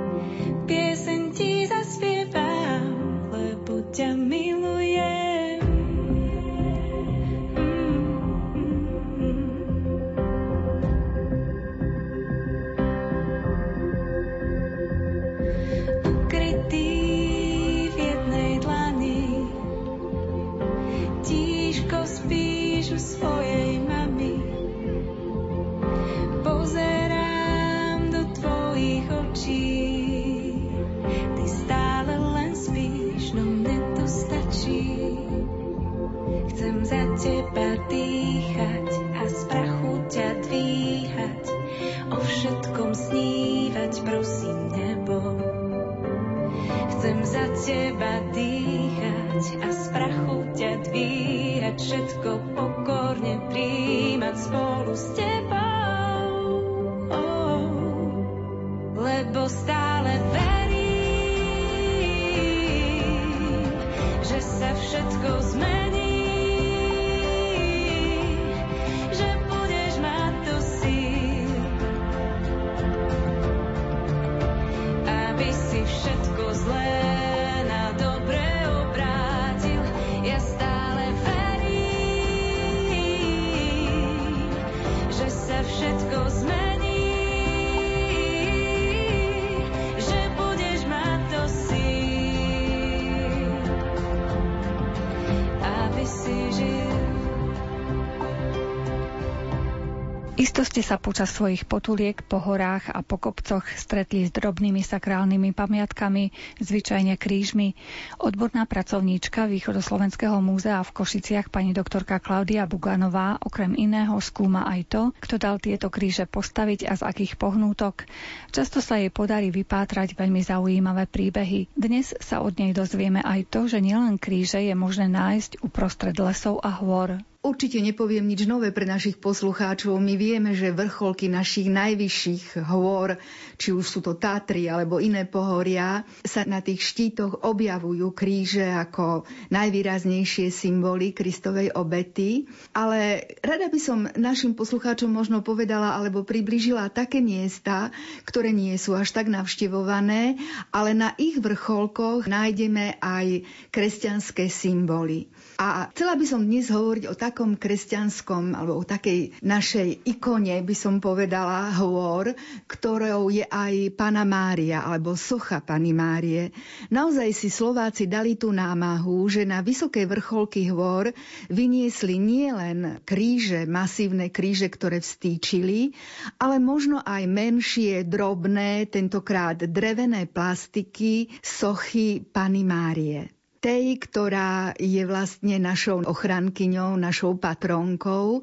Ste sa počas svojich potuliek po horách a po kopcoch stretli s drobnými sakrálnymi pamiatkami, zvyčajne krížmi. Odborná pracovníčka Východoslovenského múzea v Košiciach pani doktorka Klaudia Buganová okrem iného skúma aj to, kto dal tieto kríže postaviť a z akých pohnútok. Často sa jej podarí vypátrať veľmi zaujímavé príbehy. Dnes sa od nej dozvieme aj to, že nielen kríže je možné nájsť uprostred lesov a hôr. Určite nepoviem nič nové pre našich poslucháčov. My vieme, že vrcholky našich najvyšších hôr, či už sú to Tatry alebo iné pohoria, sa na tých štítoch objavujú kríže ako najvýraznejšie symboly Kristovej obety. Ale rada by som našim poslucháčom možno povedala alebo približila také miesta, ktoré nie sú až tak navštevované, ale na ich vrcholkoch nájdeme aj kresťanské symboly. A chcela by som dnes hovoriť o takom kresťanskom, alebo o takej našej ikone, by som povedala, hôr, ktorou je aj Pana Mária, alebo socha Pany Márie. Naozaj si Slováci dali tú námahu, že na vysoké vrcholky hôr vyniesli nielen kríže, masívne kríže, ktoré vstýčili, ale možno aj menšie, drobné, tentokrát drevené plastiky, sochy Pany Márie tej, ktorá je vlastne našou ochrankyňou, našou patronkou.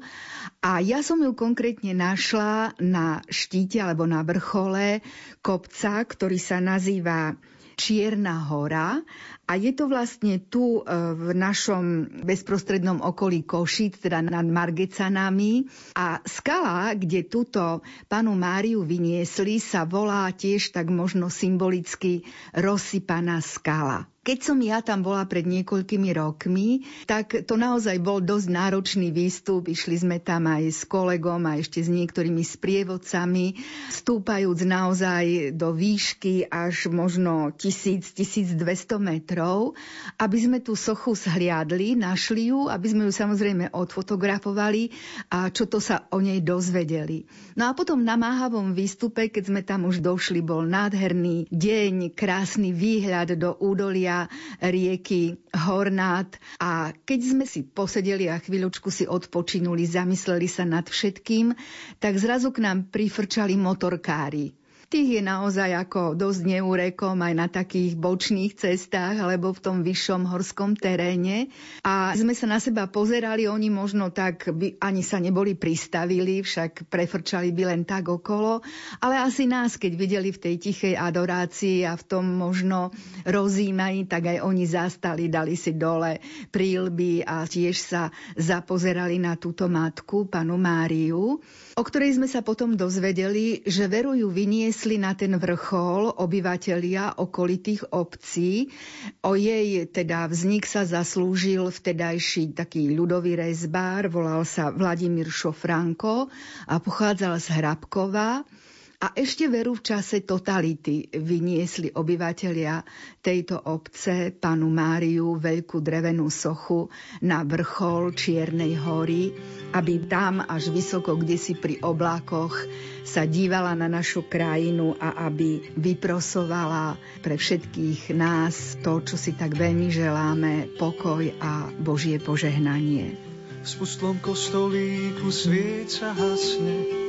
A ja som ju konkrétne našla na štíte alebo na vrchole kopca, ktorý sa nazýva Čierna hora a je to vlastne tu e, v našom bezprostrednom okolí Košic, teda nad Margecanami. A skala, kde túto panu Máriu vyniesli, sa volá tiež tak možno symbolicky rozsypaná skala. Keď som ja tam bola pred niekoľkými rokmi, tak to naozaj bol dosť náročný výstup. Išli sme tam aj s kolegom a ešte s niektorými sprievodcami, stúpajúc naozaj do výšky až možno 1000-1200 metrov, aby sme tú sochu zhliadli, našli ju, aby sme ju samozrejme odfotografovali a čo to sa o nej dozvedeli. No a potom na máhavom výstupe, keď sme tam už došli, bol nádherný deň, krásny výhľad do údolia rieky Hornát a keď sme si posedeli a chvíľočku si odpočinuli, zamysleli sa nad všetkým, tak zrazu k nám prifrčali motorkári. Tých je naozaj ako dosť neúrekom aj na takých bočných cestách alebo v tom vyššom horskom teréne. A sme sa na seba pozerali, oni možno tak by ani sa neboli pristavili, však prefrčali by len tak okolo. Ale asi nás, keď videli v tej tichej adorácii a v tom možno rozímaní, tak aj oni zastali, dali si dole prílby a tiež sa zapozerali na túto matku, panu Máriu, o ktorej sme sa potom dozvedeli, že veru ju vyniesli na ten vrchol obyvatelia okolitých obcí. O jej teda vznik sa zaslúžil vtedajší taký ľudový rezbár, volal sa Vladimír Šofranko a pochádzal z Hrabkova. A ešte veru v čase totality vyniesli obyvatelia tejto obce panu Máriu veľkú drevenú sochu na vrchol Čiernej hory, aby tam až vysoko, kde si pri oblákoch sa dívala na našu krajinu a aby vyprosovala pre všetkých nás to, čo si tak veľmi želáme, pokoj a Božie požehnanie. v spustlom kostolíku svieca hasne,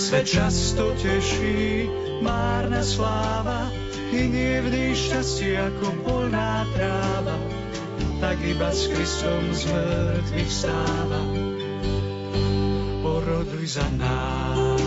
svet často teší, márna sláva, hynie vždy šťastie ako polná tráva, tak iba s Kristom z mŕtvych stáva. Poroduj za nás,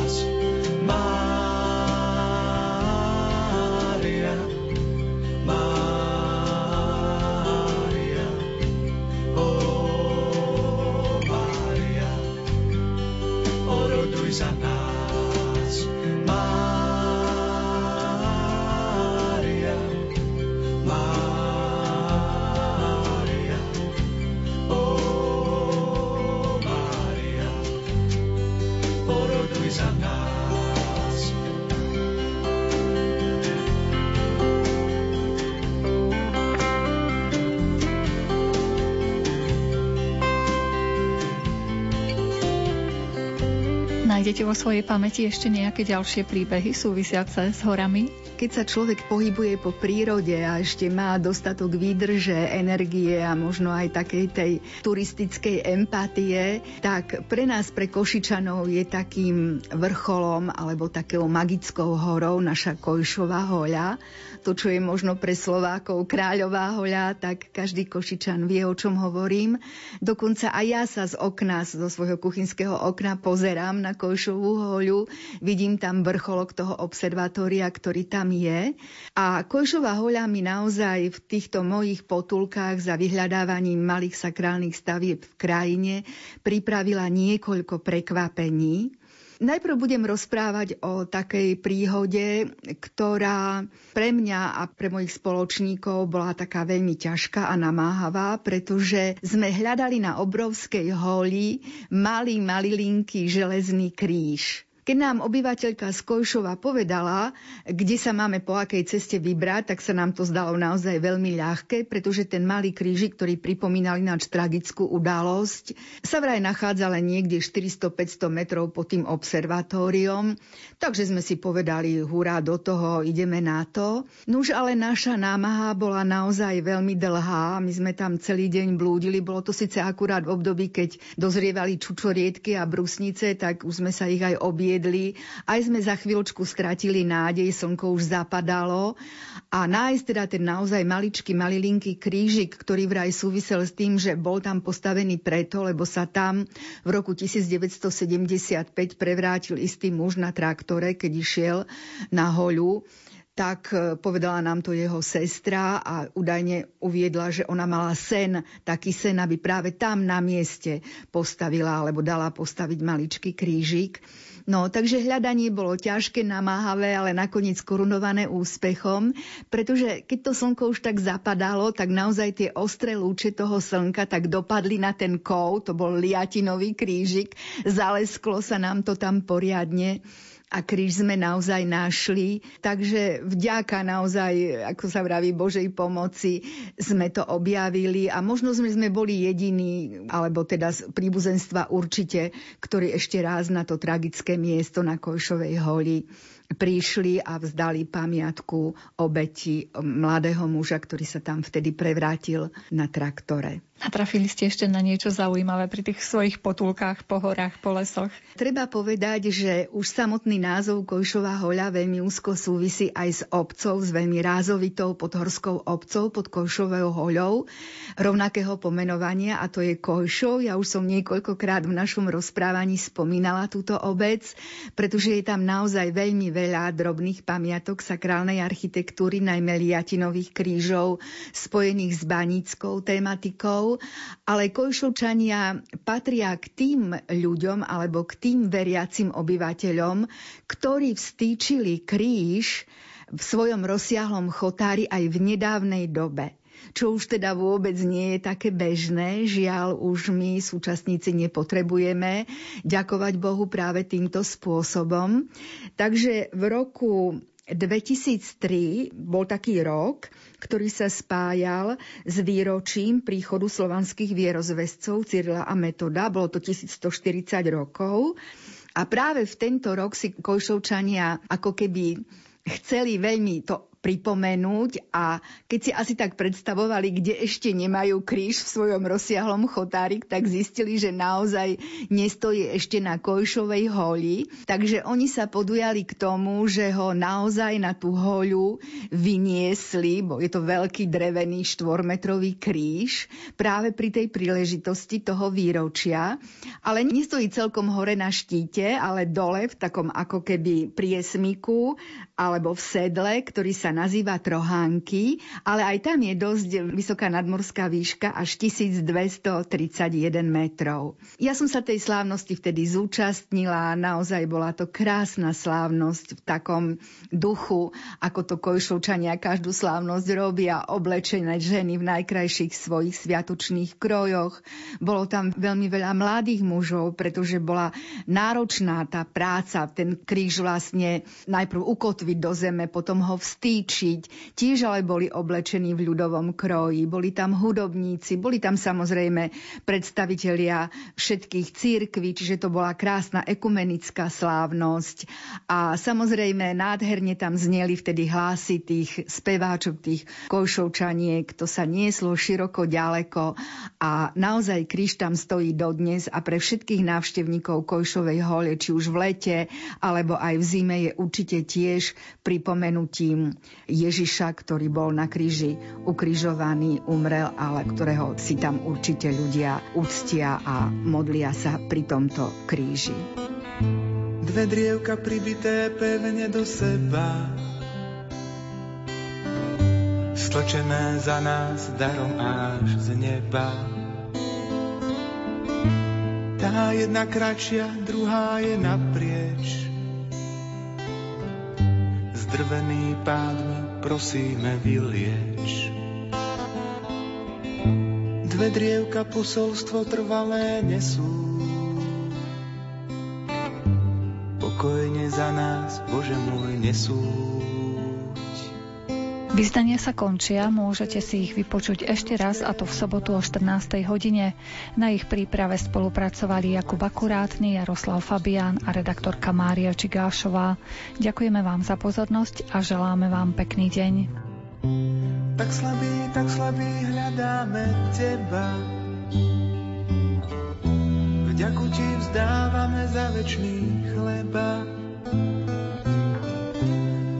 vo svojej pamäti ešte nejaké ďalšie príbehy súvisiace s horami? Keď sa človek pohybuje po prírode a ešte má dostatok výdrže, energie a možno aj takej tej turistickej empatie, tak pre nás, pre Košičanov je takým vrcholom alebo takou magickou horou naša Kojšová hoľa. To, čo je možno pre Slovákov kráľová hoľa, tak každý Košičan vie, o čom hovorím. Dokonca aj ja sa z okna, zo svojho kuchynského okna pozerám na Kojšovú hoľu, vidím tam vrcholok toho observatória, ktorý tam je. A Kojšová hoľa mi naozaj v týchto mojich potulkách za vyhľadávaním malých sakrálnych stavieb v krajine pripravila niekoľko prekvapení. Najprv budem rozprávať o takej príhode, ktorá pre mňa a pre mojich spoločníkov bola taká veľmi ťažká a namáhavá, pretože sme hľadali na obrovskej holi malý, malilinký železný kríž. Keď nám obyvateľka z Kojšova povedala, kde sa máme po akej ceste vybrať, tak sa nám to zdalo naozaj veľmi ľahké, pretože ten malý krížik, ktorý pripomínal ináč tragickú udalosť, sa vraj nachádza len niekde 400-500 metrov pod tým observatóriom. Takže sme si povedali, hurá, do toho, ideme na to. Nuž ale naša námaha bola naozaj veľmi dlhá. My sme tam celý deň blúdili. Bolo to síce akurát v období, keď dozrievali čučoriedky a brusnice, tak už sme sa ich aj obie viedli. Aj sme za chvíľočku stratili nádej, slnko už zapadalo a nájsť teda ten naozaj maličký, malilinký krížik, ktorý vraj súvisel s tým, že bol tam postavený preto, lebo sa tam v roku 1975 prevrátil istý muž na traktore, keď išiel na holu tak e, povedala nám to jeho sestra a údajne uviedla, že ona mala sen, taký sen, aby práve tam na mieste postavila alebo dala postaviť maličký krížik. No, takže hľadanie bolo ťažké, namáhavé, ale nakoniec korunované úspechom, pretože keď to slnko už tak zapadalo, tak naozaj tie ostré lúče toho slnka tak dopadli na ten kov, to bol liatinový krížik, zalesklo sa nám to tam poriadne a kríž sme naozaj našli. Takže vďaka naozaj, ako sa vraví, Božej pomoci sme to objavili a možno sme, sme boli jediní, alebo teda z príbuzenstva určite, ktorí ešte raz na to tragické miesto na Kojšovej holi prišli a vzdali pamiatku obeti mladého muža, ktorý sa tam vtedy prevrátil na traktore. A trafili ste ešte na niečo zaujímavé pri tých svojich potulkách po horách, po lesoch? Treba povedať, že už samotný názov Kojšová hoľa veľmi úzko súvisí aj s obcov, s veľmi rázovitou podhorskou obcov pod Kojšovou hoľou, rovnakého pomenovania a to je Kojšov. Ja už som niekoľkokrát v našom rozprávaní spomínala túto obec, pretože je tam naozaj veľmi veľa drobných pamiatok sakrálnej architektúry, najmä liatinových krížov spojených s banickou tematikou ale Kojšovčania patria k tým ľuďom alebo k tým veriacim obyvateľom, ktorí vstýčili kríž v svojom rozsiahlom chotári aj v nedávnej dobe čo už teda vôbec nie je také bežné. Žiaľ, už my súčasníci nepotrebujeme ďakovať Bohu práve týmto spôsobom. Takže v roku 2003 bol taký rok, ktorý sa spájal s výročím príchodu slovanských vierozvescov Cyrila a Metoda. Bolo to 1140 rokov. A práve v tento rok si Kojšovčania ako keby chceli veľmi to pripomenúť a keď si asi tak predstavovali, kde ešte nemajú kríž v svojom rozsiahlom chotárik, tak zistili, že naozaj nestojí ešte na Kojšovej holi. Takže oni sa podujali k tomu, že ho naozaj na tú hoľu vyniesli, bo je to veľký drevený štvormetrový kríž, práve pri tej príležitosti toho výročia. Ale nestojí celkom hore na štíte, ale dole v takom ako keby priesmiku alebo v sedle, ktorý sa nazýva Trohánky, ale aj tam je dosť vysoká nadmorská výška až 1231 metrov. Ja som sa tej slávnosti vtedy zúčastnila, naozaj bola to krásna slávnosť v takom duchu, ako to Kojšovčania každú slávnosť robia, oblečené ženy v najkrajších svojich sviatočných krojoch. Bolo tam veľmi veľa mladých mužov, pretože bola náročná tá práca, ten kríž vlastne najprv ukotviť do zeme, potom ho vstýčiť, cvičiť. Tiež ale boli oblečení v ľudovom kroji, boli tam hudobníci, boli tam samozrejme predstavitelia všetkých církví, čiže to bola krásna ekumenická slávnosť. A samozrejme nádherne tam zneli vtedy hlasy tých speváčok, tých kojšovčaniek, to sa nieslo široko ďaleko a naozaj kríž tam stojí dodnes a pre všetkých návštevníkov Kojšovej hole, či už v lete alebo aj v zime je určite tiež pripomenutím Ježiša, ktorý bol na kríži ukrižovaný, umrel, ale ktorého si tam určite ľudia uctia a modlia sa pri tomto kríži. Dve drievka pribité pevne do seba Stlačené za nás darom až z neba Tá jedna kratšia, druhá je naprieč zdrvený pádmi prosíme vylieč. Dve drievka posolstvo trvalé nesú. Pokojne za nás, Bože môj, nesúď. Vyzdania sa končia, môžete si ich vypočuť ešte raz a to v sobotu o 14. hodine. Na ich príprave spolupracovali Jakub Akurátny, Jaroslav Fabián a redaktorka Mária Čigášová. Ďakujeme vám za pozornosť a želáme vám pekný deň. Tak slabý, tak slabý hľadáme teba. Vďaku ti vzdávame za večný chleba.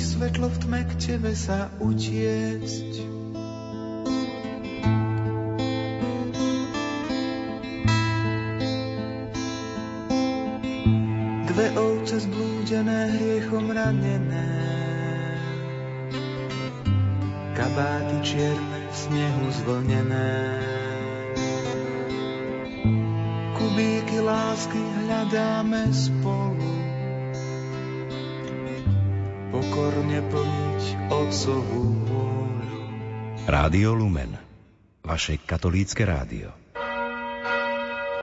Svetlo v tme k tebe sa utiecť. Dve ovce zblúdené hriechom ranené, kabáty čierne v snehu zvlnené. Kubíky lásky hľadáme spolu, pokorne plniť Otcovú vôľu. Rádio Lumen vaše katolícke rádio.